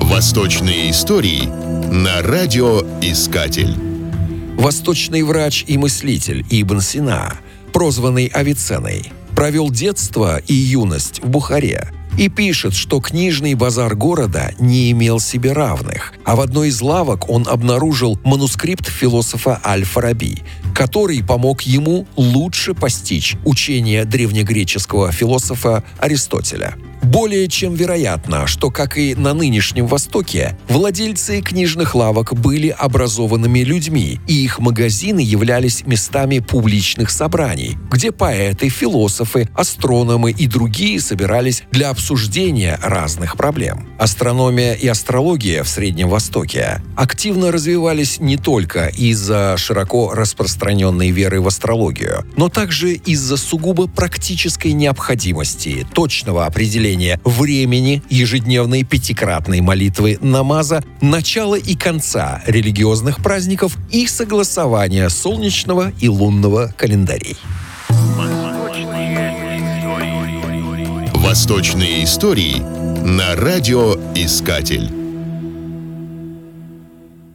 Восточные истории на радиоискатель. Восточный врач и мыслитель Ибн Сина, прозванный Авиценной, провел детство и юность в Бухаре и пишет, что книжный базар города не имел себе равных, а в одной из лавок он обнаружил манускрипт философа Аль-Фараби, который помог ему лучше постичь учение древнегреческого философа Аристотеля. Более чем вероятно, что, как и на нынешнем Востоке, владельцы книжных лавок были образованными людьми, и их магазины являлись местами публичных собраний, где поэты, философы, астрономы и другие собирались для обсуждения разных проблем. Астрономия и астрология в Среднем Востоке активно развивались не только из-за широко распространенной веры в астрологию, но также из-за сугубо практической необходимости точного определения определение времени ежедневной пятикратной молитвы намаза, начала и конца религиозных праздников и согласования солнечного и лунного календарей. Восточные истории на радиоискатель.